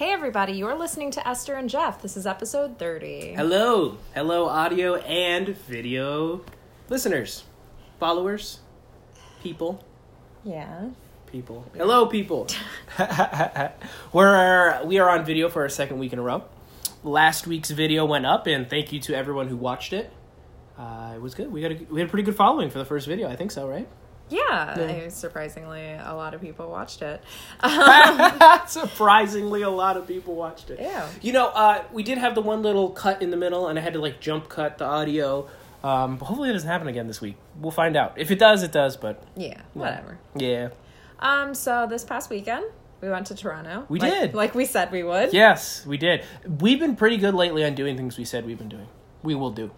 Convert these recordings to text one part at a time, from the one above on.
Hey, everybody, you're listening to Esther and Jeff. This is episode 30. Hello, hello, audio and video listeners, followers, people, Yeah. people. Hello, people. We're we are on video for our second week in a row. Last week's video went up, and thank you to everyone who watched it. Uh, it was good. We got a, we had a pretty good following for the first video. I think so, right? Yeah. Yeah. I- surprisingly, a lot of people watched it. Surprisingly, a lot of people watched it. Yeah. You know, uh, we did have the one little cut in the middle, and I had to like jump cut the audio. Um, but hopefully, it doesn't happen again this week. We'll find out. If it does, it does. But Yeah, whatever. yeah, Um, so this past weekend, we went to Toronto. We Like- did. Like we said we would. yes, we did. We've been pretty good lately on doing things we said we've been doing. We will do.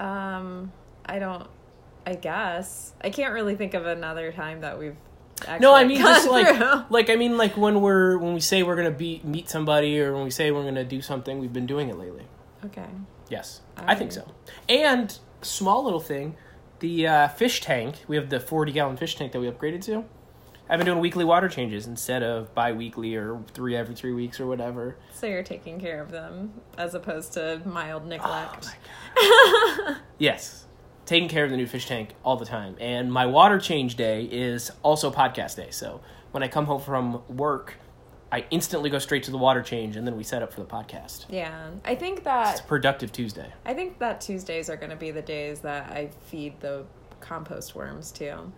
Um, I don't, I guess. I can't really think of another time that we've actually No, I mean just like through. like I mean like when we're when we say we're gonna be meet somebody or when we say we're gonna do something, we've been doing it lately. Okay. Yes, I think so. And small little thing, the uh, fish tank. We have the forty gallon fish tank that we upgraded to. I've been doing weekly water changes instead of bi-weekly or three every three weeks or whatever. So you're taking care of them as opposed to mild neglect. Yes, taking care of the new fish tank all the time. And my water change day is also podcast day. So when I come home from work, I instantly go straight to the water change, and then we set up for the podcast. yeah. I think It's that a productive Tuesday. I think that Tuesdays are going to be the days that I feed the compost worms too.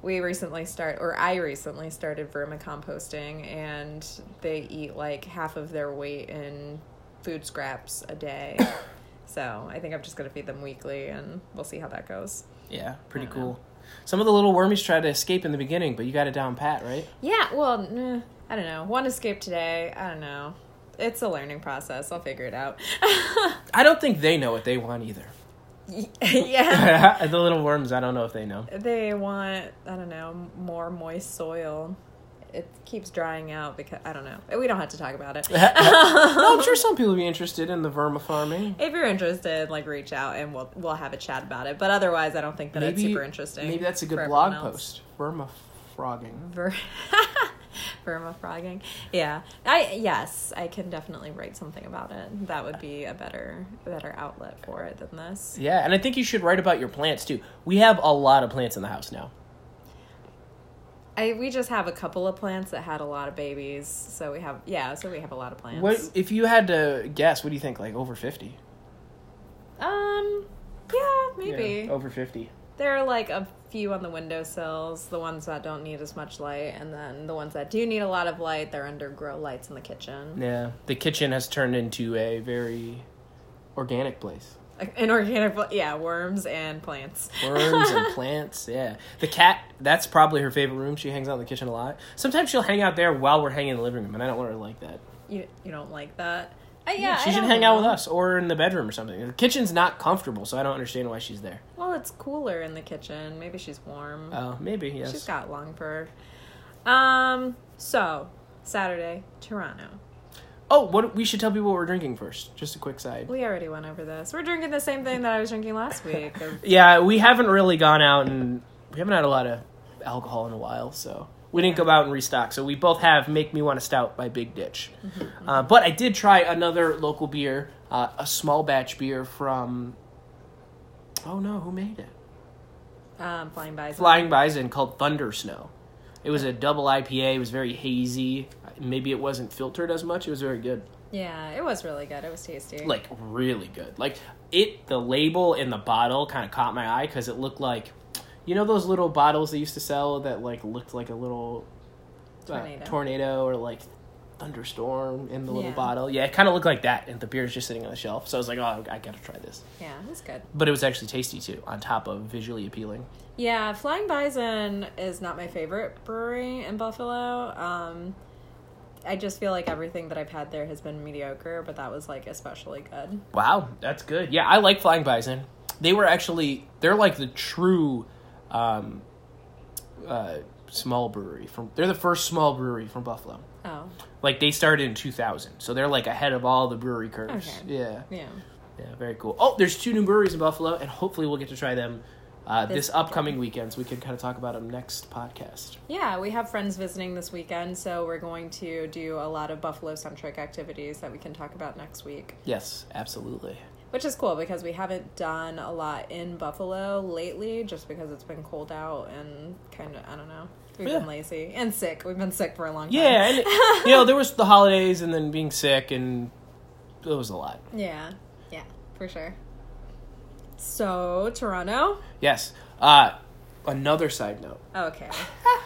We recently start or I recently started vermicomposting and they eat like half of their weight in food scraps a day. so, I think I'm just going to feed them weekly and we'll see how that goes. Yeah, pretty cool. Some of the little wormies tried to escape in the beginning, but you got it down pat, right? Yeah, well, eh, I don't know. One escaped today. I don't know. It's a learning process. I'll figure it out. I don't think they know what they want either. yeah. the little worms, I don't know if they know. They want, I don't know, more moist soil. It keeps drying out because, I don't know. We don't have to talk about it. no, I'm sure some people would be interested in the verma farming. if you're interested, like reach out and we'll we'll have a chat about it. But otherwise, I don't think that it's super interesting. Maybe that's a good blog post. Verma frogging. Ver- Vermifrogging. Yeah. I yes, I can definitely write something about it. That would be a better a better outlet for it than this. Yeah, and I think you should write about your plants too. We have a lot of plants in the house now. I we just have a couple of plants that had a lot of babies, so we have yeah, so we have a lot of plants. What if you had to guess? What do you think? Like over fifty? Um, yeah, maybe. Yeah, over fifty. There are like a few on the windowsills, the ones that don't need as much light, and then the ones that do need a lot of light, they're under grow lights in the kitchen. Yeah, the kitchen has turned into a very organic place. Like, An organic, yeah, worms and plants. Worms and plants. Yeah, the cat. That's probably her favorite room. She hangs out in the kitchen a lot. Sometimes she'll hang out there while we're hanging in the living room, and I don't want her to like that. You you don't like that? Uh, yeah, she I should hang out with us or in the bedroom or something. The kitchen's not comfortable, so I don't understand why she's there. Well, it's cooler in the kitchen. Maybe she's warm. Oh, maybe yes. She's got long fur. Um. So Saturday, Toronto. Oh, what we should tell people what we're drinking first. Just a quick side. We already went over this. We're drinking the same thing that I was drinking last week. Yeah, we haven't really gone out and we haven't had a lot of alcohol in a while, so we didn't go out and restock. So we both have Make Me Want a Stout by Big Ditch. Uh, but I did try another local beer, uh, a small batch beer from. Oh no, who made it? um, flying by. Flying Bison called Thunder Snow. It was a double IPA. It was very hazy. Maybe it wasn't filtered as much. It was very good. Yeah, it was really good. It was tasty. like really good. Like it, the label in the bottle kind of caught my eye because it looked like, you know, those little bottles they used to sell that like looked like a little uh, Tornado. tornado or like thunderstorm in the little Yeah. bottle. Yeah, it kind of looked like that, and the beer beer's just sitting on the shelf. So I was like, oh, I gotta try this. yeah, it was good. But it was actually tasty too, on top of visually appealing. Yeah, Flying Bison is not my favorite brewery in Buffalo. Um, I just feel like everything that I've had there has been mediocre, but that was like especially good. Wow, that's good. Yeah, I like Flying Bison. They were actually they're like the true um, uh, small brewery from. They're the first small brewery from Buffalo. Oh, Like they started in 2000, so they're like ahead of all the brewery curves. Okay. Yeah, yeah. yeah, very cool. Oh, there's two new breweries in Buffalo, and hopefully we'll get to try them uh, this, This upcoming weekend, so we can kind of talk about them next podcast. Yeah, we have friends visiting this weekend, so we're going to do a lot of Buffalo centric activities that we can talk about next week. Yes, absolutely. Which is cool because we haven't done a lot in Buffalo lately just because it's been cold out and kind of, I don't know. We've Yeah. been lazy and sick. We've been sick for a long time. Yeah, and you know there was the holidays and then being sick and it was a lot. Yeah, yeah, for sure. So, Toronto? Yes. Uh, another side note. Okay.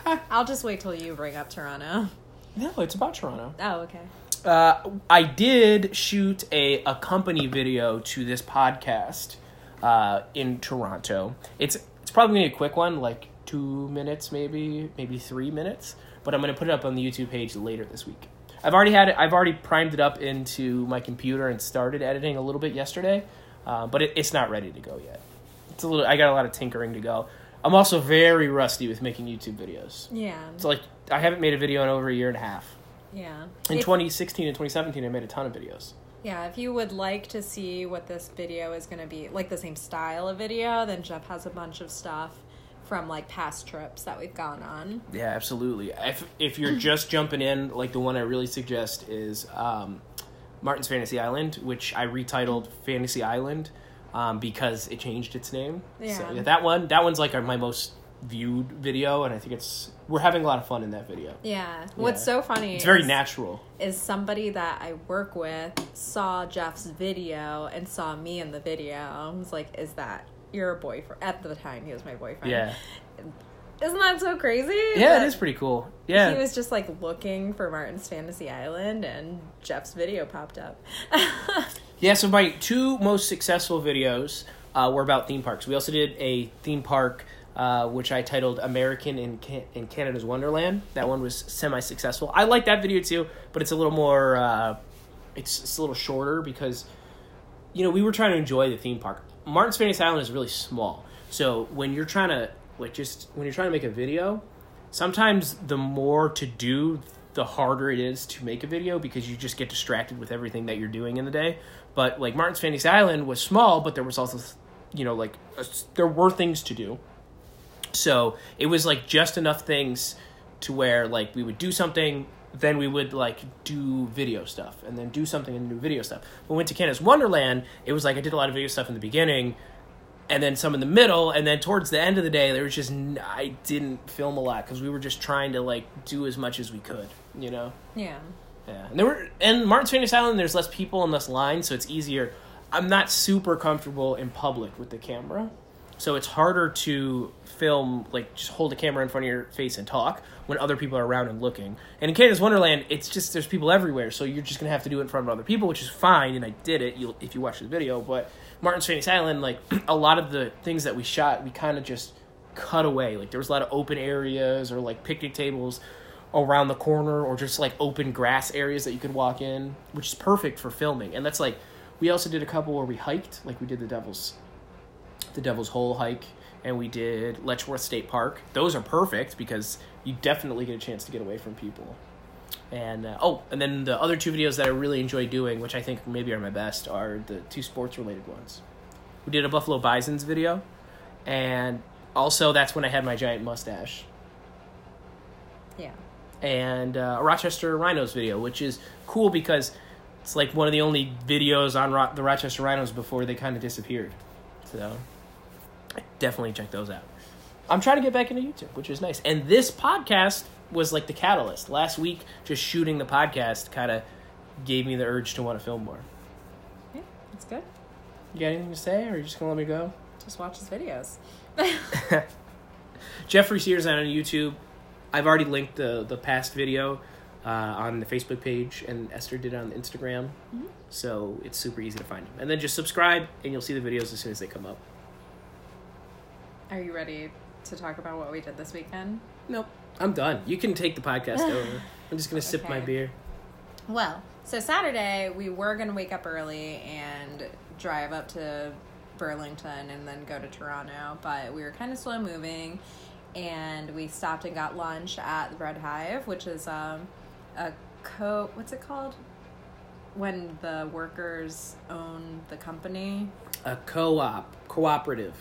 I'll just wait till you bring up Toronto. No, it's about Toronto. Oh, okay. Uh, I did shoot a a company video to this podcast uh, in Toronto. It's it's probably gonna be a quick one, like two minutes, maybe maybe three minutes. But I'm gonna put it up on the YouTube page later this week. I've already had it. I've already primed it up into my computer and started editing a little bit yesterday, uh, but it, it's not ready to go yet. It's a little. I got a lot of tinkering to go. I'm also very rusty with making YouTube videos. Yeah. So like I haven't made a video in over a year and a half. Yeah. In If- 2016 and 2017, I made a ton of videos. Yeah, if you would like to see what this video is going to be, like the same style of video, then Jeff has a bunch of stuff from like past trips that we've gone on. Yeah, absolutely. If if you're just jumping in, like the one I really suggest is um, Martin's Fantasy Island, which I retitled Fantasy Island um, because it changed its name. Yeah. So, yeah, that one that one's like our, my most viewed video, and I think it's we're having a lot of fun in that video. Yeah. What's so funny It's very natural. is somebody that I work with saw Jeff's video and saw me in the video. I was like, is that your boyfriend? At the time, he was my boyfriend. Yeah, Isn't that so crazy? yeah, That it is pretty cool. Yeah, He was just like looking for Martin's Fantasy Island and Jeff's video popped up. Yeah, so my two most successful videos uh, were about theme parks. We also did a theme park uh, which I titled "American in Can- in Canada's Wonderland." That one was semi-successful. I like that video too, but it's a little more. Uh, it's, it's a little shorter because you know we were trying to enjoy the theme park. Martin's Fantasy Island is really small, so when you're trying to like just when you're trying to make a video, sometimes the more to do the harder it is to make a video because you just get distracted with everything that you're doing in the day. But like martin's fantasy island was small but there was also you know like there were things to do. So it was like just enough things to where like we would do something then we would like do video stuff and then do something and do video stuff. When we went to canada's wonderland it was like i did a lot of video stuff in the beginning and then some in the middle and then towards the end of the day there was just i didn't film a lot because we were just trying to like do as much as we could you know? Yeah. yeah. And there were and martin's fantasy island there's less people and less lines so it's easier. I'm not super comfortable in public with the camera so it's harder to film like just hold a camera in front of your face and talk when other people are around and looking. And in canada's wonderland it's just there's people everywhere so you're just gonna have to do it in front of other people which is fine and i did it you'll, if you watch the video but martin's fantasy island like a lot of the things that we shot we kind of just cut away. Like there was a lot of open areas or like picnic tables around the corner or just like open grass areas that you could walk in which is perfect for filming. And that's like we also did a couple where we hiked. Like we did the devil's the devil's hole hike and we did letchworth state park. Those are perfect because you definitely get a chance to get away from people and uh, oh and then the other two videos that i really enjoy doing which i think maybe are my best are the two sports related ones we did a buffalo bisons video and also that's when i had my giant mustache Yeah. and uh, a Rochester Rhinos video, which is cool because it's like one of the only videos on Ro- the Rochester Rhinos before they kind of disappeared. So definitely check those out. I'm trying to get back into YouTube, which is nice. And this podcast was like the catalyst. Last week, just shooting the podcast kind of gave me the urge to want to film more. Yeah, that's good. You got anything to say, or are you just gonna let me go? Just watch his videos. Jeffrey Sears on YouTube. I've already linked the the past video uh, on the Facebook page, and Esther did it on Instagram. So it's super easy to find him. And then just subscribe, and you'll see the videos as soon as they come up. Are you ready to talk about what we did this weekend? Nope, I'm done. You can take the podcast over. I'm just gonna sip my beer. Well, so Saturday we were gonna wake up early and drive up to Burlington and then go to Toronto, but we were kind of slow moving, and we stopped and got lunch at the Breadhive, which is um, a co. What's it called? When the workers own the company, A co-op, cooperative.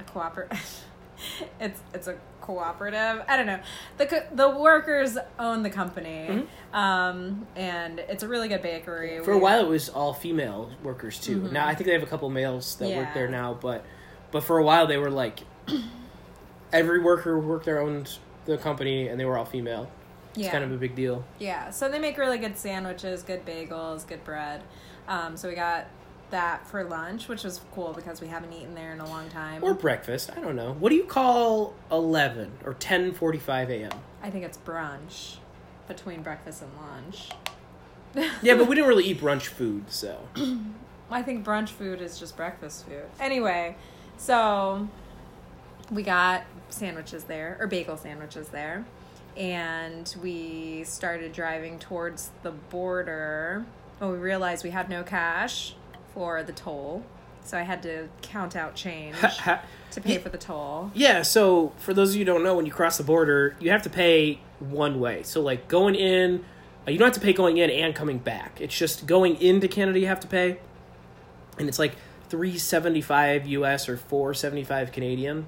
a cooperative. it's it's a cooperative. I don't know. The co- the workers own the company, um, and it's a really good bakery. Mm-hmm. For a while, it was all female workers too. Now I think they have a couple males that work there now, but but for a while they were like every worker worked their own the company, and they were all female. It's yeah, kind of a big deal. yeah. So they make really good sandwiches, good bagels, good bread. Um, so we got that for lunch, which was cool because we haven't eaten there in a long time. Or breakfast. I don't know. What do you call eleven or ten forty five a.m.? I think it's brunch between breakfast and lunch. Yeah, but we didn't really eat brunch food, so I think brunch food is just breakfast food. Anyway, so we got sandwiches there, or bagel sandwiches there, and we started driving towards the border. Well, we realized we had no cash for the toll, so I had to count out change to pay for the toll. Yeah, so for those of you who don't know, when you cross the border, you have to pay one way. So like going in, uh, you don't have to pay going in and coming back. It's just going into Canada you have to pay, and it's like three seventy five US or four seventy five Canadian.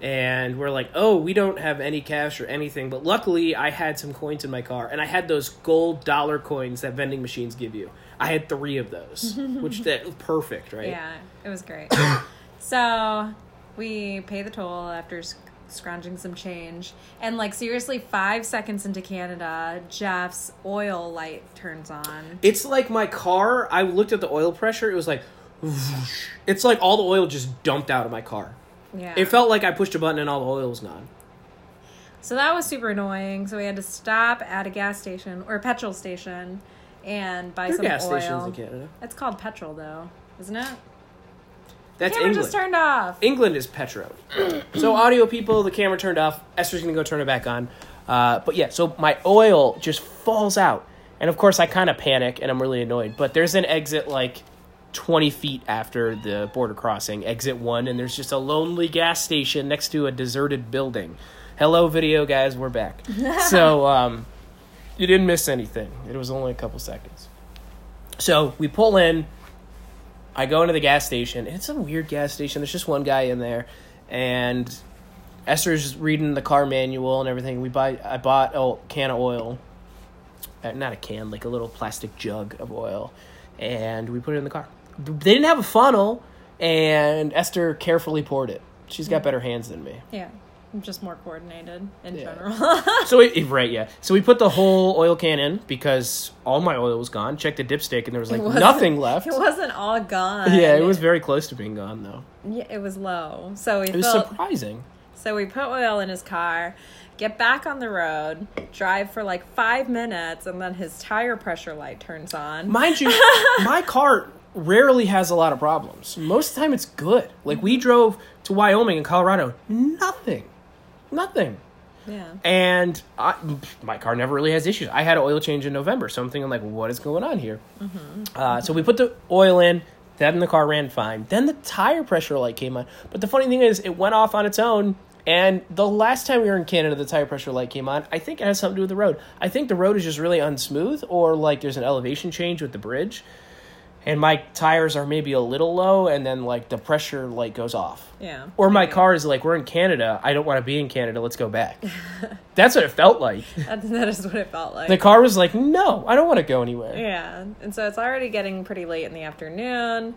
And we're like, oh, we don't have any cash or anything. But luckily, I had some coins in my car, and I had those gold dollar coins that vending machines give you. I had three of those, which that perfect, right? Yeah, it was great. so we pay the toll after scrounging some change, and like seriously, five seconds into Canada, Jeff's oil light turns on. It's like my car. I looked at the oil pressure. It was like, it's like all the oil just dumped out of my car. Yeah, It felt like I pushed a button and all the oil was gone. so that was super annoying. So we had to stop at a gas station or a petrol station and buy There are some gas oil. stations in Canada. It's called petrol, though, isn't it? That's Camera England. just turned off. England is petro. so audio people, the camera turned off. Esther's gonna go turn it back on. Uh, but yeah, so my oil just falls out, and of course I kind of panic and I'm really annoyed. But there's an exit like 20 feet after the border crossing, exit one, and there's just a lonely gas station next to a deserted building. Hello, video guys, we're back. so um, you didn't miss anything. It was only a couple seconds. So we pull in. I go into the gas station. It's a weird gas station. There's just one guy in there, and Esther's reading the car manual and everything. We buy. I bought a can of oil, uh, not a can, like a little plastic jug of oil, and we put it in the car. They didn't have a funnel, and Esther carefully poured it. She's got better hands than me. Yeah, I'm just more coordinated in Yeah. general. So we, right, yeah. So we put the whole oil can in because all my oil was gone. Checked the dipstick, and there was like nothing left. It wasn't all gone. Yeah, it was very close to being gone though. Yeah, it was low. So we It was surprising. so we put oil in his car, get back on the road, drive for like five minutes, and then his tire pressure light turns on. Mind you, my car rarely has a lot of problems. Most of the time, it's good. Like we drove to Wyoming and Colorado, nothing, nothing. yeah. And I, my car never really has issues. I had an oil change in November, so I'm thinking like, what is going on here? Uh, so we put the oil in. Then the car ran fine. Then the tire pressure light came on. But the funny thing is, it went off on its own. And the last time we were in Canada, the tire pressure light came on. I think it has something to do with the road. I think the road is just really unsmooth, or like there's an elevation change with the bridge. And my tires are maybe a little low, and then like the pressure light goes off. Yeah. Or my car is like, we're in Canada. I don't want to be in Canada. Let's go back. That's what it felt like. That, that is what it felt like. The car was like, no, I don't want to go anywhere. Yeah, and so it's already getting pretty late in the afternoon.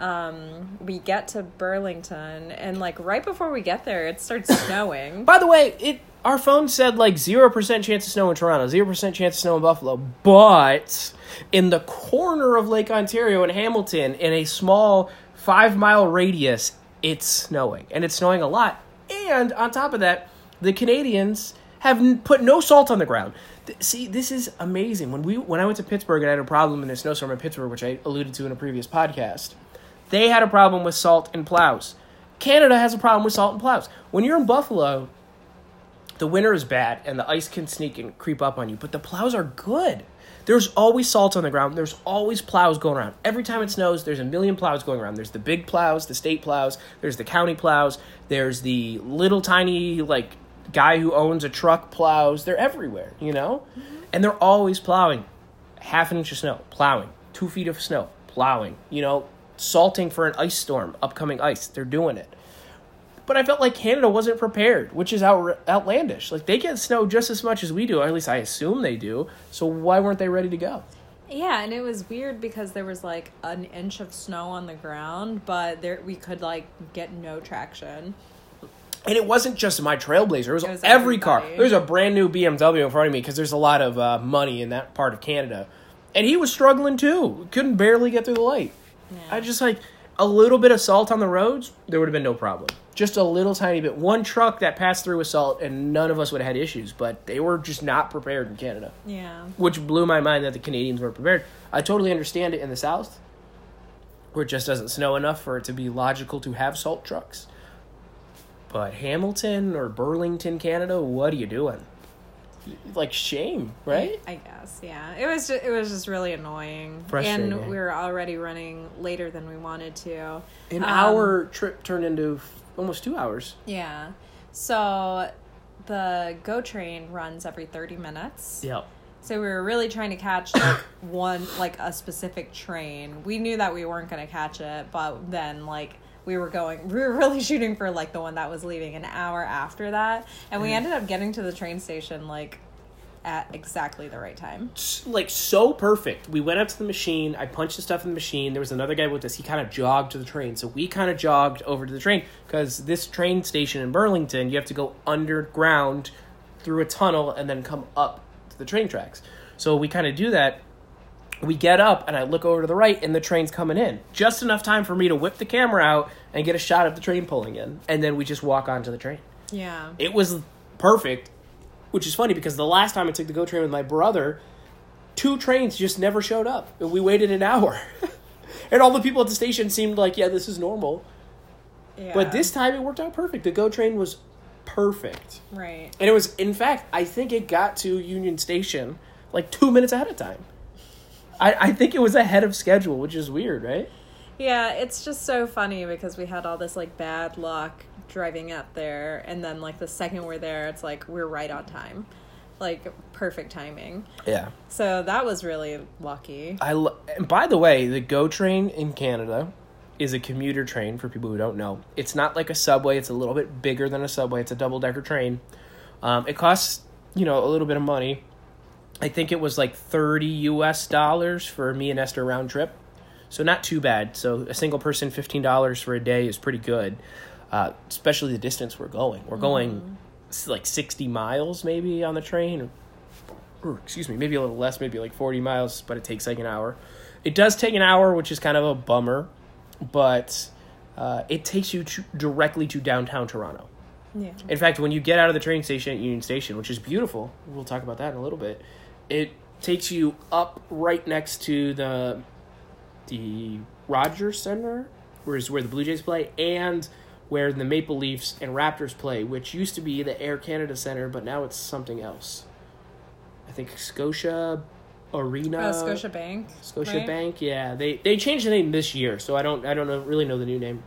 Um, we get to Burlington, and like right before we get there, it starts snowing. By the way, it our phone said like zero percent chance of snow in Toronto, zero percent chance of snow in Buffalo, but in the corner of Lake Ontario in Hamilton, in a small five mile radius, it's snowing, and it's snowing a lot. And on top of that, the Canadians have put no salt on the ground. See, this is amazing. When we when I went to Pittsburgh and I had a problem in a snowstorm in Pittsburgh, which I alluded to in a previous podcast, they had a problem with salt and plows. Canada has a problem with salt and plows. When you're in Buffalo, the winter is bad and the ice can sneak and creep up on you, but the plows are good. There's always salt on the ground. There's always plows going around. Every time it snows, there's a million plows going around. There's the big plows, the state plows, there's the county plows, there's the little tiny like guy who owns a truck plows. They're everywhere, you know? Mm-hmm. And they're always plowing. Half an inch of snow, plowing. 2 feet of snow, plowing. You know, salting for an ice storm, upcoming ice. They're doing it but I felt like Canada wasn't prepared, which is out, outlandish. Like they get snow just as much as we do, or at least I assume they do. So why weren't they ready to go? Yeah, and it was weird because there was like an inch of snow on the ground, but there we could like get no traction. And it wasn't just my Trailblazer; it was, It was every car. There's a brand new BMW in front of me because there's a lot of uh, money in that part of Canada, and he was struggling too. Couldn't barely get through the light. I just like a little bit of salt on the roads, there would have been no problem. Just a little tiny bit. One truck that passed through with salt, and none of us would have had issues. But they were just not prepared in Canada, Yeah. which blew my mind that the Canadians weren't prepared. I totally understand it in the South, where it just doesn't snow enough for it to be logical to have salt trucks. But Hamilton or Burlington, Canada, what are you doing? Like shame, right? I guess, yeah. It was just, it was just really annoying, and we were already running later than we wanted to. An Um, hour trip turned into f- almost two hours. Yeah. So the GO train runs every 30 minutes. Yep. So we were really trying to catch like one like a specific train. We knew that we weren't going to catch it, but then like we were going we were really shooting for like the one that was leaving an hour after that, and we mm-hmm. ended up getting to the train station like at exactly the right time. like so perfect. We went up to the machine. I punched the stuff in the machine. There was another guy with us. He kind of jogged to the train, so we kind of jogged over to the train because this train station in Burlington, you have to go underground through a tunnel and then come up to the train tracks. So we kind of do that. We get up and I look over to the right and the train's coming in. Just enough time for me to whip the camera out and get a shot of the train pulling in, and then we just walk onto the train. Yeah. it was perfect which is funny because the last time i took the go train with my brother two trains just never showed up. We waited an hour. And all the people at the station seemed like yeah this is normal. Yeah. but this time it worked out perfect. The go train was perfect. Right. and it was in fact i think it got to union station like two minutes ahead of time. I, I think it was ahead of schedule which is weird right Yeah, it's just so funny because we had all this like bad luck driving up there, and then like the second we're there, it's like we're right on time, like perfect timing. yeah So that was really lucky. I lo- and by the way, the GO train in Canada is a commuter train for people who don't know. It's not like a subway. It's a little bit bigger than a subway. It's a double decker train. Um, it costs you know a little bit of money. I think it was like thirty U.S. dollars for me and Esther round trip, so not too bad. So a single person fifteen dollars for a day is pretty good, uh, especially the distance we're going. We're going s like sixty miles maybe on the train, or excuse me, maybe a little less, maybe like 40 miles, but it takes like an hour. It does take an hour, which is kind of a bummer, but uh, it takes you to, directly to downtown Toronto. Yeah. In fact, when you get out of the train station at Union Station, which is beautiful, we'll talk about that in a little bit, it takes you up right next to the the Rogers Center, where is where the Blue Jays play, and where the Maple Leafs and Raptors play, which used to be the Air Canada Center, but now it's something else. I think Scotia Arena. Oh, Scotia Bank. Scotia right? Bank, yeah. They they changed the name this year, so I don't I don't know, really know the new name.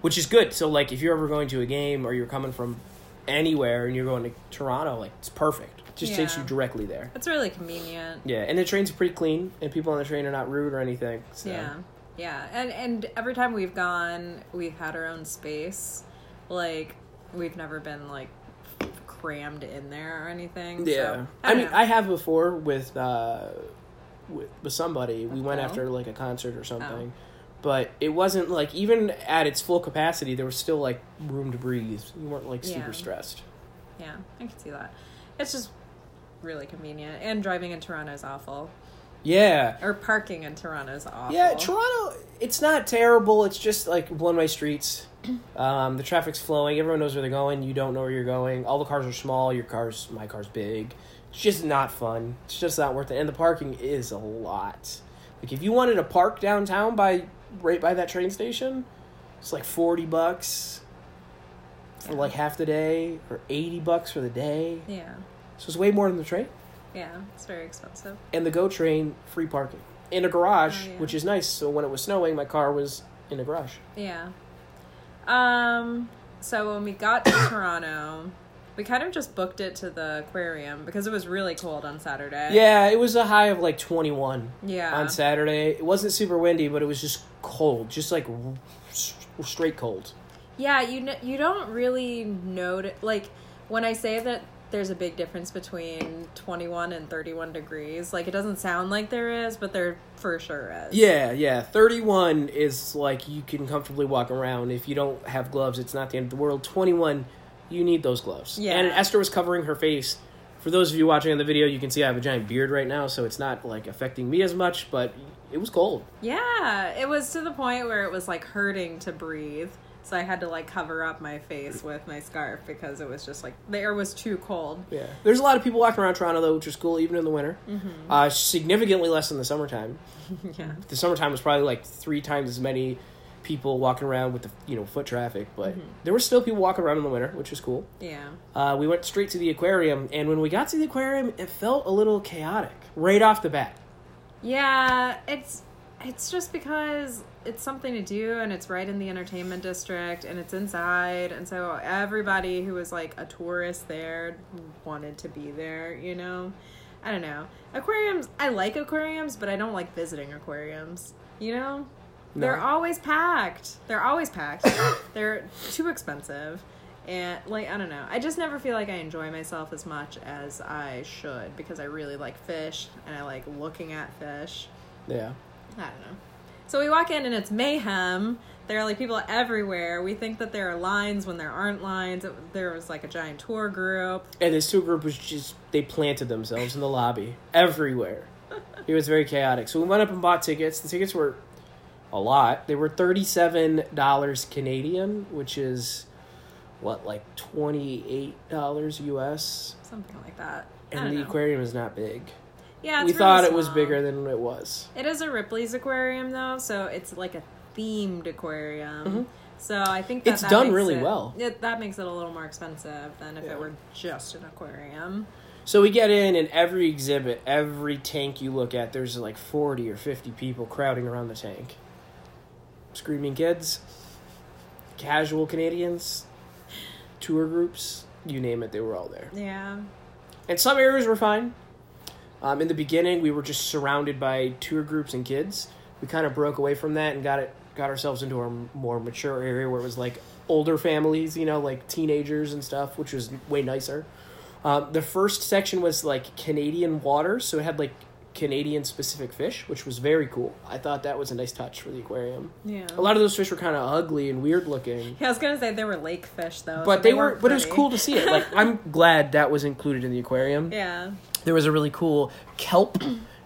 Which is good. So like if you're ever going to a game or you're coming from anywhere and you're going to Toronto, like it's perfect. Just takes you directly there. It's really convenient. Yeah, and the train's pretty clean and people on the train are not rude or anything. So. Yeah. Yeah. And and every time we've gone, we've had our own space. Like we've never been like crammed in there or anything. Yeah. So, I, don't mean, know. I have before with uh with, with somebody. We went after like a concert or something. Oh. But it wasn't like even at its full capacity, there was still like room to breathe. You weren't like super Yeah. stressed. Yeah, I can see that. It's just really convenient. And driving in Toronto is awful. Yeah. Or parking in Toronto is awful. Yeah, Toronto, it's not terrible. It's just like one way streets. Um, the traffic's flowing. Everyone knows where they're going. You don't know where you're going. All the cars are small. Your car's, my car's big. It's just not fun. It's just not worth it. And the parking is a lot. Like if you wanted to park downtown by right by that train station, it's like forty bucks for Yeah. like half the day, or eighty bucks for the day. Yeah. So it's way more than the train. Yeah. It's very expensive. and the GO train free parking in a garage, Oh, yeah. which is nice. So when it was snowing, my car was in a garage. Yeah. Um. So when we got to Toronto, we kind of just booked it to the aquarium because it was really cold on Saturday. Yeah, it was a high of like 21 Yeah. on Saturday. It wasn't super windy, but it was just cold, just like straight cold. Yeah, you kn- you don't really notice like when I say that there's a big difference between 21 and 31 degrees. Like it doesn't sound like there is, but there for sure is. Yeah, yeah. 31 is like you can comfortably walk around. If you don't have gloves, it's not the end of the world. 21, you need those gloves. Yeah. And Esther was covering her face. For those of you watching on the video, you can see I have a giant beard right now, so it's not like affecting me as much, but it was cold. Yeah, it was to the point where it was like hurting to breathe. So I had to like cover up my face with my scarf because it was just like the air was too cold. Yeah. There's a lot of people walking around Toronto though, which is cool even in the winter. Mm-hmm. Uh, significantly less in the summertime. yeah. The summertime was probably like three times as many people walking around with the you know foot traffic, but Mm-hmm. there were still people walking around in the winter, which was cool. Yeah. Uh, we went straight to the aquarium, and when we got to the aquarium, it felt a little chaotic right off the bat. Yeah, it's it's just because it's something to do and it's right in the entertainment district and it's inside and so everybody who was like a tourist there wanted to be there, you know. I don't know. Aquariums, I like aquariums, but I don't like visiting aquariums, you know? They're always packed. They're always packed. They're too expensive. And like I don't know. I just never feel like I enjoy myself as much as I should because I really like fish and I like looking at fish. Yeah. I don't know. So we walk in and it's mayhem. There are like people everywhere. We think that there are lines when there aren't lines. It- There was like a giant tour group. And this tour group was just, they planted themselves in the lobby everywhere. it was very chaotic. So we went up and bought tickets. The tickets were a lot. They were $37 Canadian, which is, what, like $28 US? Something like that. And the know. aquarium is not big. Yeah, we thought really it was bigger than it was. It is a Ripley's aquarium though, so it's like a themed aquarium. So I think that Mm-hmm. It's that done really it- well. It, that makes it a little more expensive than if Yeah. it were just an aquarium. So we get in, and every exhibit, every tank you look at, there's like 40 or 50 people crowding around the tank. Screaming kids, casual Canadians, tour groups, you name it, they were all there. Yeah. And some areas were fine. Um, in the beginning, we were just surrounded by tour groups and kids. We kind of broke away from that and got it, got ourselves into a more mature area where it was like older families, you know, like teenagers and stuff, which was way nicer. Um, the first section was like Canadian waters, so it had like Canadian specific fish, which was very cool. I thought that was a nice touch for the aquarium. Yeah. A lot of those fish were kind of ugly and weird looking, Yeah, I was gonna say they were lake fish though, but so they were. But it was cool to see it. Like I'm glad that was included in the aquarium. Yeah. There was a really cool kelp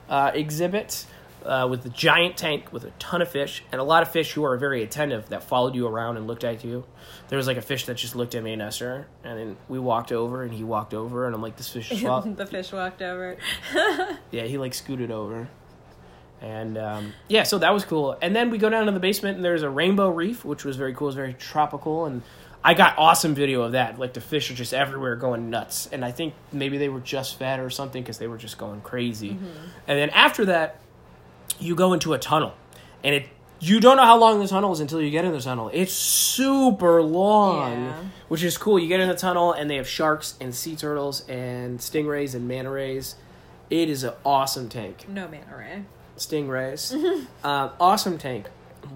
uh, exhibit uh, with a giant tank with a ton of fish and a lot of fish who are very attentive that followed you around and looked at you. There was like a fish that just looked at me and Esther, and then we walked over and he walked over, and I'm like, this fish the fish walked over. yeah, he like scooted over. And um, yeah, so that was cool. And then we go down to the basement, and there's a rainbow reef, which was very cool. It was very tropical, and I got awesome video of that. Like the fish are just everywhere, going nuts. And I think maybe they were just fed or something because they were just going crazy. And then after that, you go into a tunnel, and it you don't know how long the tunnel is until you get in the tunnel. It's super long, Yeah. which is cool. You get in the tunnel, and they have sharks and sea turtles and stingrays and manta rays. It is an awesome tank. No manta ray. Stingrays. um, awesome tank.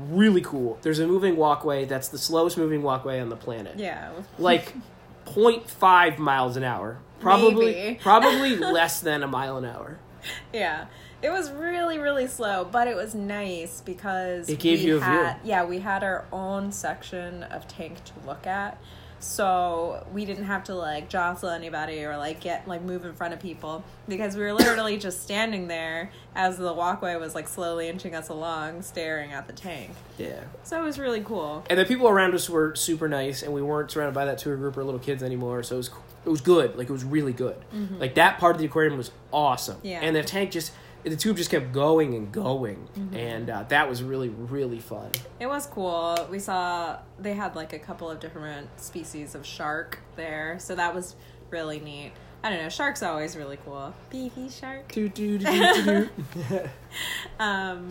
Really cool. There's a moving walkway that's the slowest moving walkway on the planet. Yeah. Like 0.5 miles an hour. Probably probably less than a mile an hour. Yeah. It was really, really slow, but it was nice because It gave we you a view. had, Yeah, we had our own section of tank to look at. So we didn't have to like jostle anybody or like get like move in front of people because we were literally just standing there as the walkway was like slowly inching us along, staring at the tank. Yeah. So it was really cool. And the people around us were super nice, and we weren't surrounded by that tour group or little kids anymore. So it was it was good. Like it was really good. Like that part of the aquarium was awesome. Mm-hmm. Yeah. And the tank just the tube just kept going and going, Mm-hmm. and uh, that was really really fun. It was cool. We saw they had like a couple of different species of shark there, so that was really neat. I don't know, sharks are always really cool. Beefy shark. Do do do do do. Um,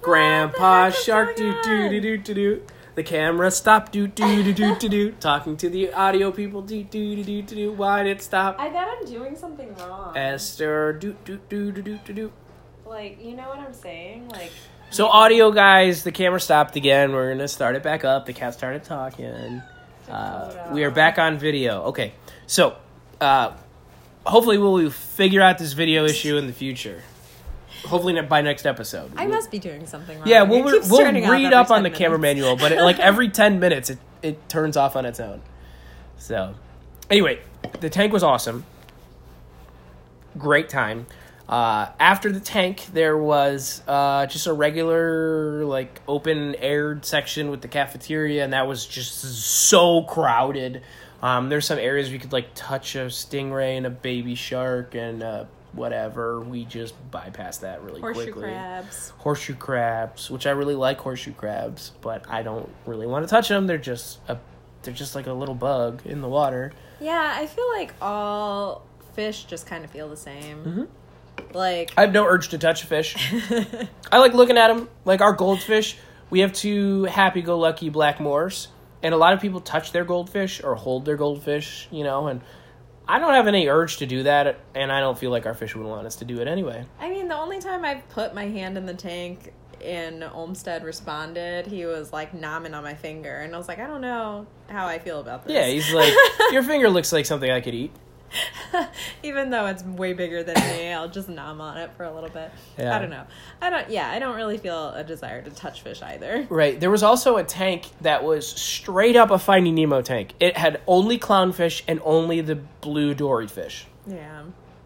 Grandpa What the heck is Shark do going do on? do do do do. The camera stopped do do do do do do. Talking to the audio people do do do do do do. Why did it stop? I bet I'm doing something wrong. Esther do do do do do do do. like you know what I'm saying? Like So audio guys, the camera stopped again. We're gonna start it back up. The cat started talking. Uh, we are back on video. Okay, so uh, hopefully we'll figure out this video issue in the future. Hopefully by next episode. I must be doing something wrong. Yeah, we'll, we'll off read up on the camera manual, but it, like every 10 minutes, it, it turns off on its own. So, anyway, the tank was awesome. Great time. Uh, after the tank, there was uh, just a regular, like, open aired section with the cafeteria, and that was just so crowded. Um, there's some areas we could, like, touch a stingray and a baby shark and uh, whatever. We just bypass that really Horseshoe quickly crabs. horseshoe crabs, which I really like horseshoe crabs, but I don't really want to touch them. They're just a, they're just like a little bug in the water. Yeah, I feel like all fish just kind of feel the same. Mm-hmm. Like I have no urge to touch a fish. I like looking at them. Like our goldfish, we have two happy-go-lucky black moors, and a lot of people touch their goldfish or hold their goldfish, you know, and I don't have any urge to do that, and I don't feel like our fish would want us to do it anyway. I mean, the only time I've put my hand in the tank and Olmstead responded, he was like nomming on my finger, and I was like, I don't know how I feel about this. Yeah, he's like, your finger looks like something I could eat. Even though it's way bigger than me, I'll just nom on it for a little bit. Yeah. I don't know. I don't. Yeah, I don't really feel a desire to touch fish either. Right. There was also a tank that was straight up a Finding Nemo tank. It had only clownfish and only the blue dory fish. Yeah,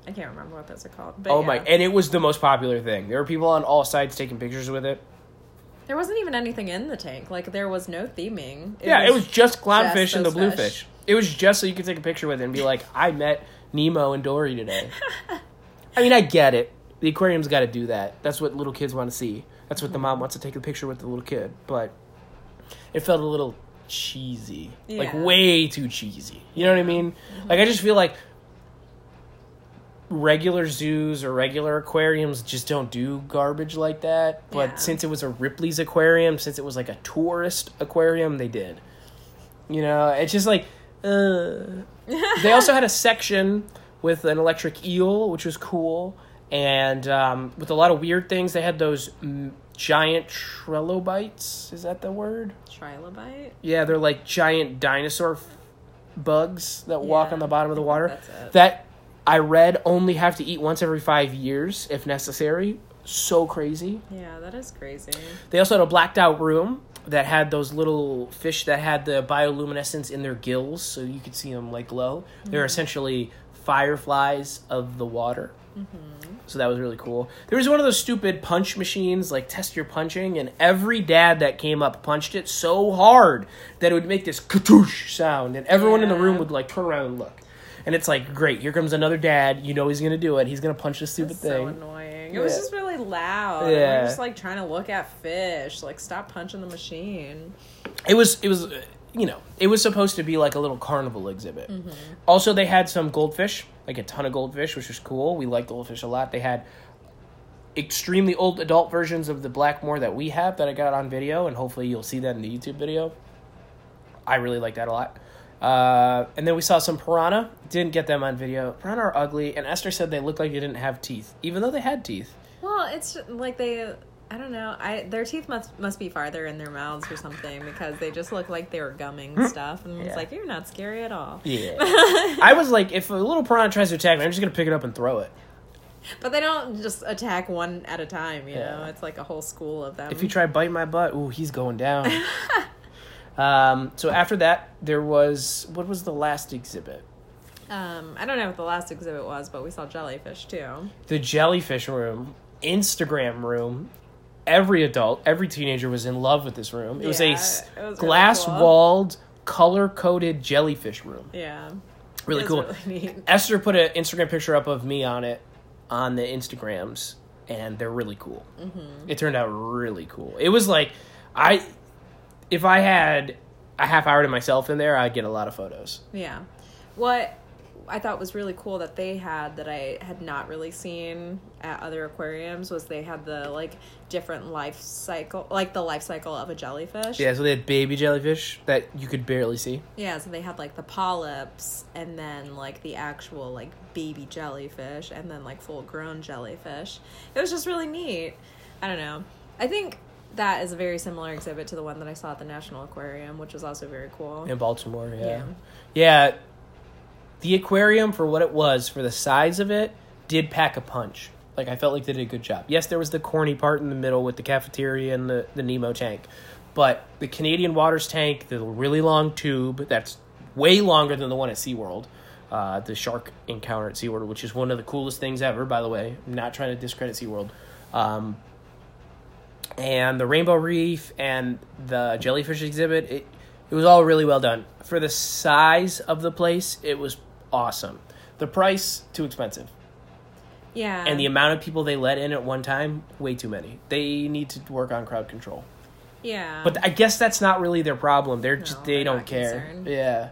I can't remember what those are called. But Oh yeah. my! And it was the most popular thing. There were people on all sides taking pictures with it. There wasn't even anything in the tank. Like there was no theming. yeah, it was just clownfish and the bluefish. fish. It was just so you could take a picture with it and be like, "I met Nemo and Dory today." I mean, I get it. The aquarium's got to do that. That's what little kids want to see. That's what the mom wants to take a picture with the little kid. But it felt a little cheesy, like way too cheesy. You know what I mean? Like I just feel like regular zoos or regular aquariums just don't do garbage like that. But Yeah. since it was a Ripley's aquarium, since it was like a tourist aquarium, they did. You know, it's just like. Uh. they also had a section with an electric eel, which was cool, and um, with a lot of weird things. They had those mm, giant trilobites. Is that the word? trilobite. Yeah, they're like giant dinosaur f- bugs that walk on the bottom of the water. That I read only have to eat once every five years if necessary. So crazy. Yeah, that is crazy. They also had a blacked out room that had those little fish that had the bioluminescence in their gills, so you could see them like glow. They're mm-hmm. essentially fireflies of the water. Mm-hmm. So that was really cool. There was one of those stupid punch machines, like test your punching, and every dad that came up punched it so hard that it would make this katoosh sound, and everyone in the room would like turn around and look. And it's like, great, here comes another dad. You know he's gonna do it. He's gonna punch this stupid so thing. annoying. It was Yeah. just really loud. Yeah. Yeah. We were just like trying to look at fish. Like stop punching the machine. It was it was uh, you know it was supposed to be like a little carnival exhibit. Also, they had some goldfish, like a ton of goldfish, which was cool. We liked goldfish a lot. They had extremely old adult versions of the black moor that we have that I got on video, and hopefully you'll see that in the YouTube video. I really like that a lot. Uh, and then we saw some piranha. Didn't get them on video. Piranha are ugly, and Esther said they looked like they didn't have teeth, even though they had teeth. Well, it's like they. I don't know. I their teeth must must be farther in their mouths or something because they just look like they were gumming stuff, and Yeah. it's like you're not scary at all. Yeah. I was like, if a little piranha tries to attack me, I'm just gonna pick it up and throw it. But they don't just attack one at a time. You know, it's like a whole school of them. If you try bite my butt, ooh, he's going down. um, so after that, there was what was the last exhibit? um, I don't know what the last exhibit was, but we saw jellyfish too. The jellyfish room, Instagram room. Every adult, every teenager was in love with this room. It was Yeah, a it was really glass cool. walled, color coded jellyfish room. Yeah, Really cool. really. Esther put an Instagram picture up of me on it on the Instagrams, and they're really cool. Mm-hmm. It turned out really cool. It was like I, if I had a half hour to myself in there, I'd get a lot of photos. Yeah. What I thought was really cool that they had that I had not really seen at other aquariums was they had the like different life cycle, like the life cycle of a jellyfish. Yeah, so they had baby jellyfish that you could barely see. Yeah, so they had like the polyps and then like the actual like baby jellyfish and then like full grown jellyfish. It was just really neat. I don't know. I think that is a very similar exhibit to the one that I saw at the National Aquarium, which was also very cool. In Baltimore, yeah. Yeah. Yeah. The aquarium, for what it was, for the size of it, did pack a punch. Like, I felt like they did a good job. Yes, there was the corny part in the middle with the cafeteria and the, the Nemo tank. But the Canadian Waters tank, the really long tube, that's way longer than the one at SeaWorld. Uh, the shark encounter at SeaWorld, which is one of the coolest things ever, by the way. I'm not trying to discredit SeaWorld. Um, and the rainbow reef and the jellyfish exhibit it, it was all really well done. For the size of the place it was awesome. The price too expensive. Yeah. and the amount of people they let in at one time way too many. They need to work on crowd control. Yeah. but i guess that's not really their problem. They're No, just they they're don't care. concerned. yeah.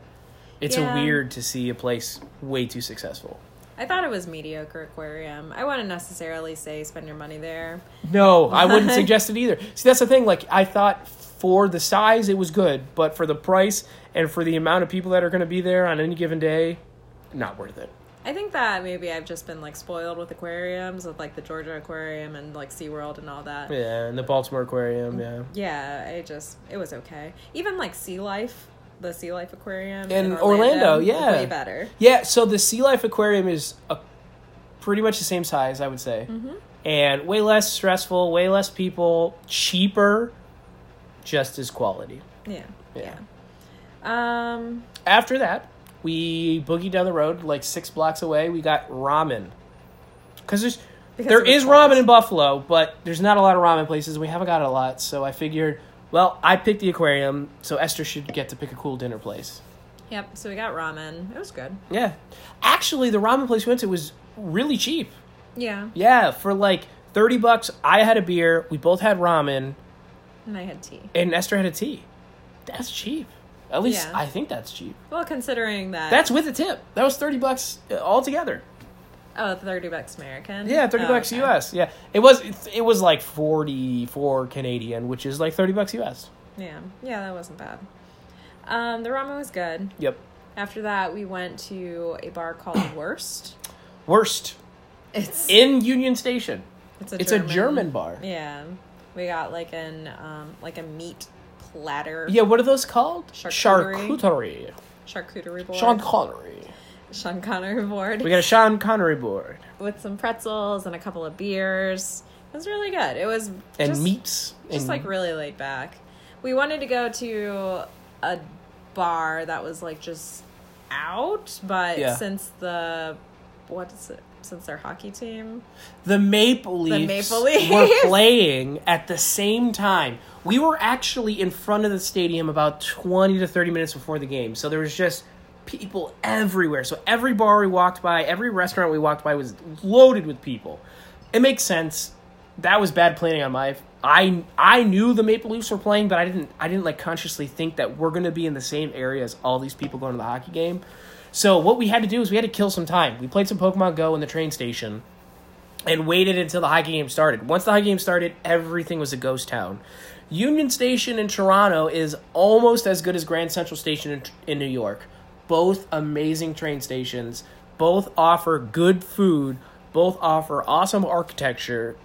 It's Yeah. a weird to see a place way too successful I thought it was mediocre aquarium. I wouldn't necessarily say spend your money there. No, I wouldn't suggest it either. See, that's the thing. Like, I thought for the size, it was good, but for the price and for the amount of people that are going to be there on any given day, not worth it. I think that maybe I've just been like spoiled with aquariums, with like the Georgia Aquarium and like SeaWorld and all that. Yeah, and the Baltimore Aquarium, yeah. Yeah, I just it was okay. Even like Sea Life, the Sea Life Aquarium In Orlando, yeah. way better. Yeah, so the Sea Life Aquarium is a, pretty much the same size, I would say. Mm-hmm. And way less stressful, way less people, cheaper, just as quality. Yeah, Yeah. yeah. Um, After that, we boogied down the road, like six blocks away. We got ramen. Because there's Because there is ramen in Buffalo, but there's not a lot of ramen places. We haven't got a lot, so I figured, well, I picked the aquarium, so Esther should get to pick a cool dinner place. yep. So we got ramen. It was good. Yeah, actually, the ramen place we went to was really cheap. Yeah, Yeah, for like thirty bucks, I had a beer. We both had ramen, and I had tea. and Esther had a tea. That's cheap. At least Yeah. I think that's cheap. Well, considering that That's with a tip. That was thirty bucks uh, altogether. Oh, thirty bucks American. Yeah, thirty Oh, bucks okay. US. Yeah, it was it, it was like forty four Canadian, which is like thirty bucks US. Yeah, yeah, that wasn't bad. Um, the ramen was good. Yep. After that, we went to a bar called Wvrst. Wvrst It's in Union Station. it's a It's German, a German bar. Yeah, we got like an um like a meat platter. Yeah, what are those called? Charcuterie. Charcuterie. charcuterie board. Sean Connery. Sean Connery board We got a Sean Connery board with some pretzels and a couple of beers. It was really good. It was and just, meats. just and, like really laid back. We wanted to go to a bar that was like just out, but Yeah. since the what is it? Since their hockey team, the Maple Leafs, the Maple Leafs. were playing at the same time. We were actually in front of the stadium about 20 to 30 minutes before the game. So there was just people everywhere. So every bar we walked by, every restaurant we walked by was loaded with people. It makes sense. That was bad planning on my I I knew the Maple Leafs were playing, but I didn't I didn't like consciously think that we're going to be in the same area as all these people going to the hockey game. So what we had to do is we had to kill some time. We played some Pokemon Go in the train station and waited until the hockey game started. Once the hockey game started, everything was a ghost town. Union Station in Toronto is almost as good as Grand Central Station in, in New York. Both amazing train stations. Both offer good food. Both offer awesome architecture.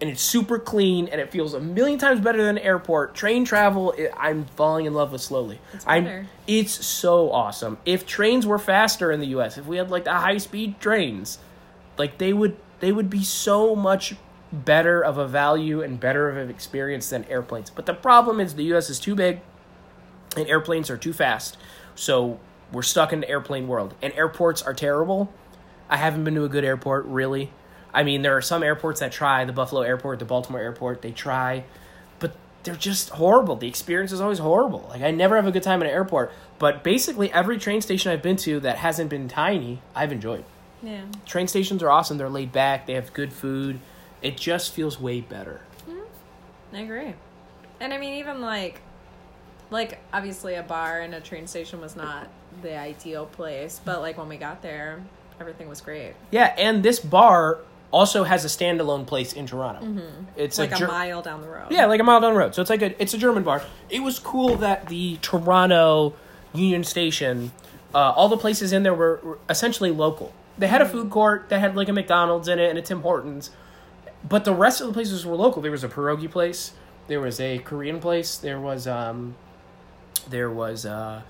And it's super clean and it feels a million times better than an airport. Train travel, i I'm falling in love with slowly. It's I'm- it's so awesome. If trains were faster in the US, if we had like the high speed trains, like they would they would be so much better of a value and better of an experience than airplanes. But the problem is the US is too big and airplanes are too fast. So we're stuck in the airplane world. And airports are terrible. I haven't been to a good airport really. I mean, there are some airports that try, the Buffalo airport, the Baltimore airport, they try, but they're just horrible. The experience is always horrible. Like I never have a good time at an airport, but basically every train station I've been to that hasn't been tiny, I've enjoyed. yeah, Train stations are awesome. They're laid back. They have good food. It just feels way better. Mm-hmm. I agree. And I mean, even like Like obviously a bar and a train station was not the ideal place, but like when we got there, everything was great. Yeah, and this bar also has a standalone place in Toronto. It's Mm-hmm. Like a, Ger- mile down the road. Yeah, like a mile down the road. So it's like a it's a German bar. It was cool that the Toronto Union Station, uh, all the places in there were, were essentially local. They had a food court. They had like a McDonald's in it and a Tim Hortons, but the rest of the places were local. There was a pierogi place. There was a Korean place. There was um, there was uh,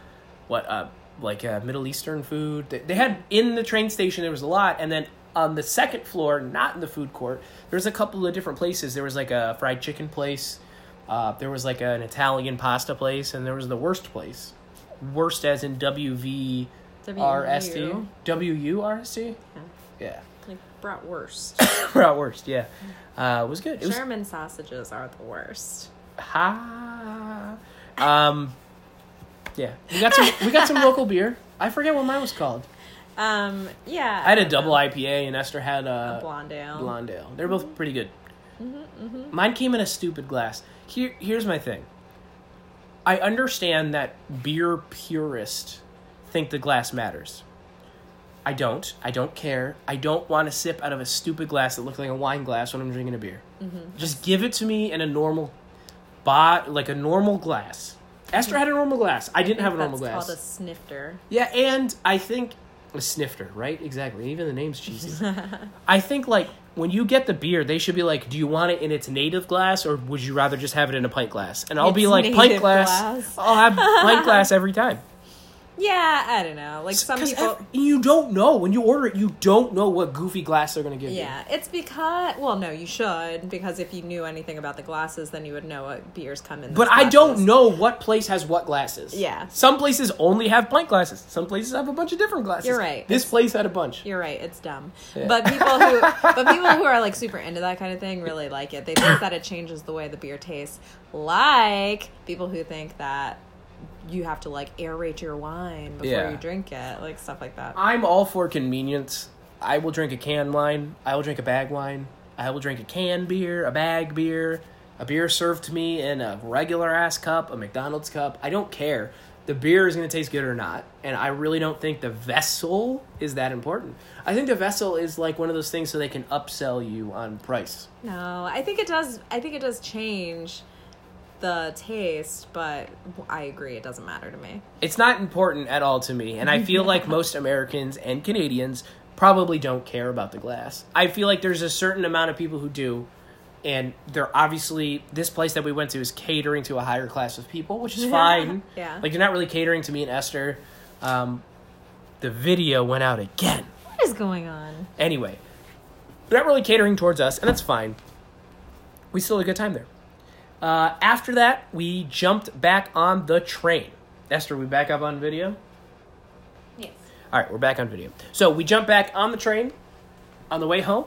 what uh, like uh, Middle Eastern food. They, they had in the train station. There was a lot, and then on the second floor, not in the food court, there was a couple of different places. There was like a fried chicken place. Uh, there was like an Italian pasta place, and there was the Wvrst place. Wvrst as in W V R S T. W U R S T. Yeah, Like bratwurst. Brat worst. Yeah, uh, it was good. It was German sausages are the worst. ha. Um, yeah, we got some. We got some local beer. I forget what mine was called. Um, yeah. I had a double. IPA, and Esther had a, A blonde ale. blonde ale. They're both mm-hmm. pretty good. Mm-hmm, mm-hmm. Mine came in a stupid glass. Here, here's my thing. I understand that beer purists think the glass matters. I don't. I don't care. I don't want to sip out of a stupid glass that looks like a wine glass when I'm drinking a beer. Just give it to me in a normal, bot like a normal glass. Esther had a normal glass. I didn't have a normal That's glass. called a snifter. Yeah, and I think a snifter, right? Exactly. Even the name's cheesy. I think like when you get the beer, they should be like, "Do you want it in its native glass, or would you rather just have it in a pint glass?" And I'll be Its like, "Pint native glass." glass. I'll have pint glass every time. Yeah, I don't know. Like some people. ev- you don't know when you order it. You don't know what goofy glass they're gonna give you. Yeah, it's because well, no, you should because if you knew anything about the glasses, then you would know what beers come in. But those I don't glasses. know what place has what glasses. Yeah. Some places only have pint glasses. Some places have a bunch of different glasses. You're right. This place had a bunch. You're right. It's dumb. Yeah. But people who but people who are like super into that kind of thing really like it. They think that it changes the way the beer tastes. Like people who think that you have to like aerate your wine before Yeah. you drink it, like stuff like that. I'm all for convenience. I will drink a canned wine. I will drink a bag wine. I will drink a canned beer, a bag beer, a beer served to me in a regular ass cup, a McDonald's cup. I don't care. The beer is going to taste good or not. And I really don't think the vessel is that important. I think the vessel is like one of those things so they can upsell you on price. No, I think it does. I think it does change the taste, but I agree, it doesn't matter to me. It's not important at all to me. And I feel like most Americans and Canadians probably don't care about the glass. I feel like there's a certain amount of people who do. And they're obviously, this place that we went to is catering to a higher class of people, which is fine. Yeah. Like, you're not really catering to me and Esther. Um, the video went out again. What is going on? Anyway, they're not really catering towards us, and that's fine. We still had a good time there. Uh, after that, we jumped back on the train. Esther, we back up on video? Yes. All right, we're back on video. So we jumped back on the train on the way home.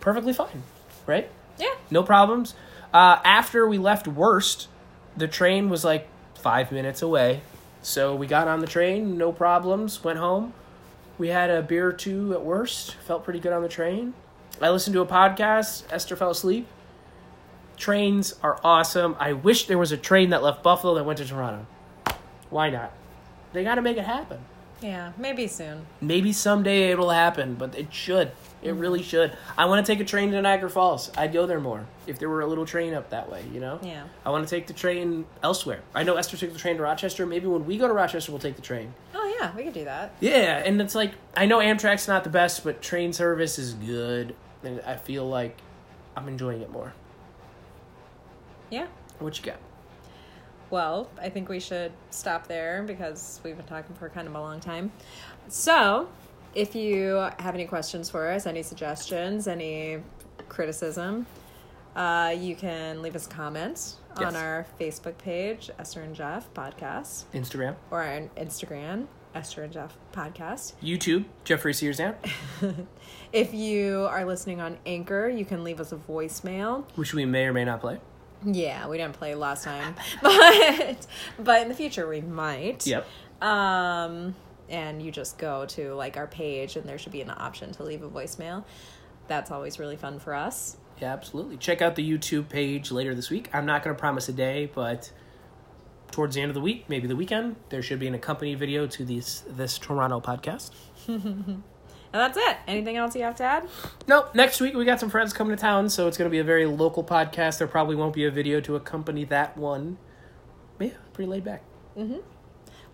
Perfectly fine, right? Yeah. No problems. Uh, after we left Wvrst, the train was like five minutes away. So we got on the train, no problems, went home. We had a beer or two at Wvrst, felt pretty good on the train. I listened to a podcast, Esther fell asleep. Trains are awesome. I wish there was a train that left Buffalo that went to Toronto. Why not? They got to make it happen. Yeah, maybe soon. Maybe someday it'll happen, but it should. It mm-hmm. really should. I want to take a train to Niagara Falls. I'd go there more if there were a little train up that way, you know? Yeah. I want to take the train elsewhere. I know Esther took the train to Rochester. Maybe when we go to Rochester, we'll take the train. Oh yeah, we could do that. Yeah, and it's like, I know Amtrak's not the best, but train service is good. And I feel like I'm enjoying it more. Yeah. What you got? Well, I think we should stop there because we've been talking for kind of a long time. So, if you have any questions for us, any suggestions, any criticism, uh, you can leave us a comment Yes. on our Facebook page, Esther and Jeff Podcast, Instagram, or on Instagram, Esther and Jeff Podcast. YouTube, Jeffrey Sears down, If you are listening on Anchor, you can leave us a voicemail. which we may or may not play. Yeah, we didn't play last time, but but in the future we might. Yep. Um, and you just go to like our page, and there should be an option to leave a voicemail. That's always really fun for us. Yeah, absolutely. Check out the YouTube page later this week. I'm not going to promise a day, but towards the end of the week, maybe the weekend, there should be an accompanying video to these this Toronto podcast. And that's it. Anything else you have to add? No, next week we got some friends coming to town, so it's going to be a very local podcast. There probably won't be a video to accompany that one. But yeah, pretty laid back. Mm-hmm.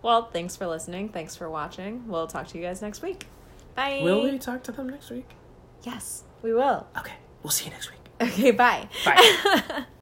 Well, thanks for listening. Thanks for watching. We'll talk to you guys next week. Bye. Will we talk to them next week? Yes, we will. Okay, we'll see you next week. Okay, bye. Bye.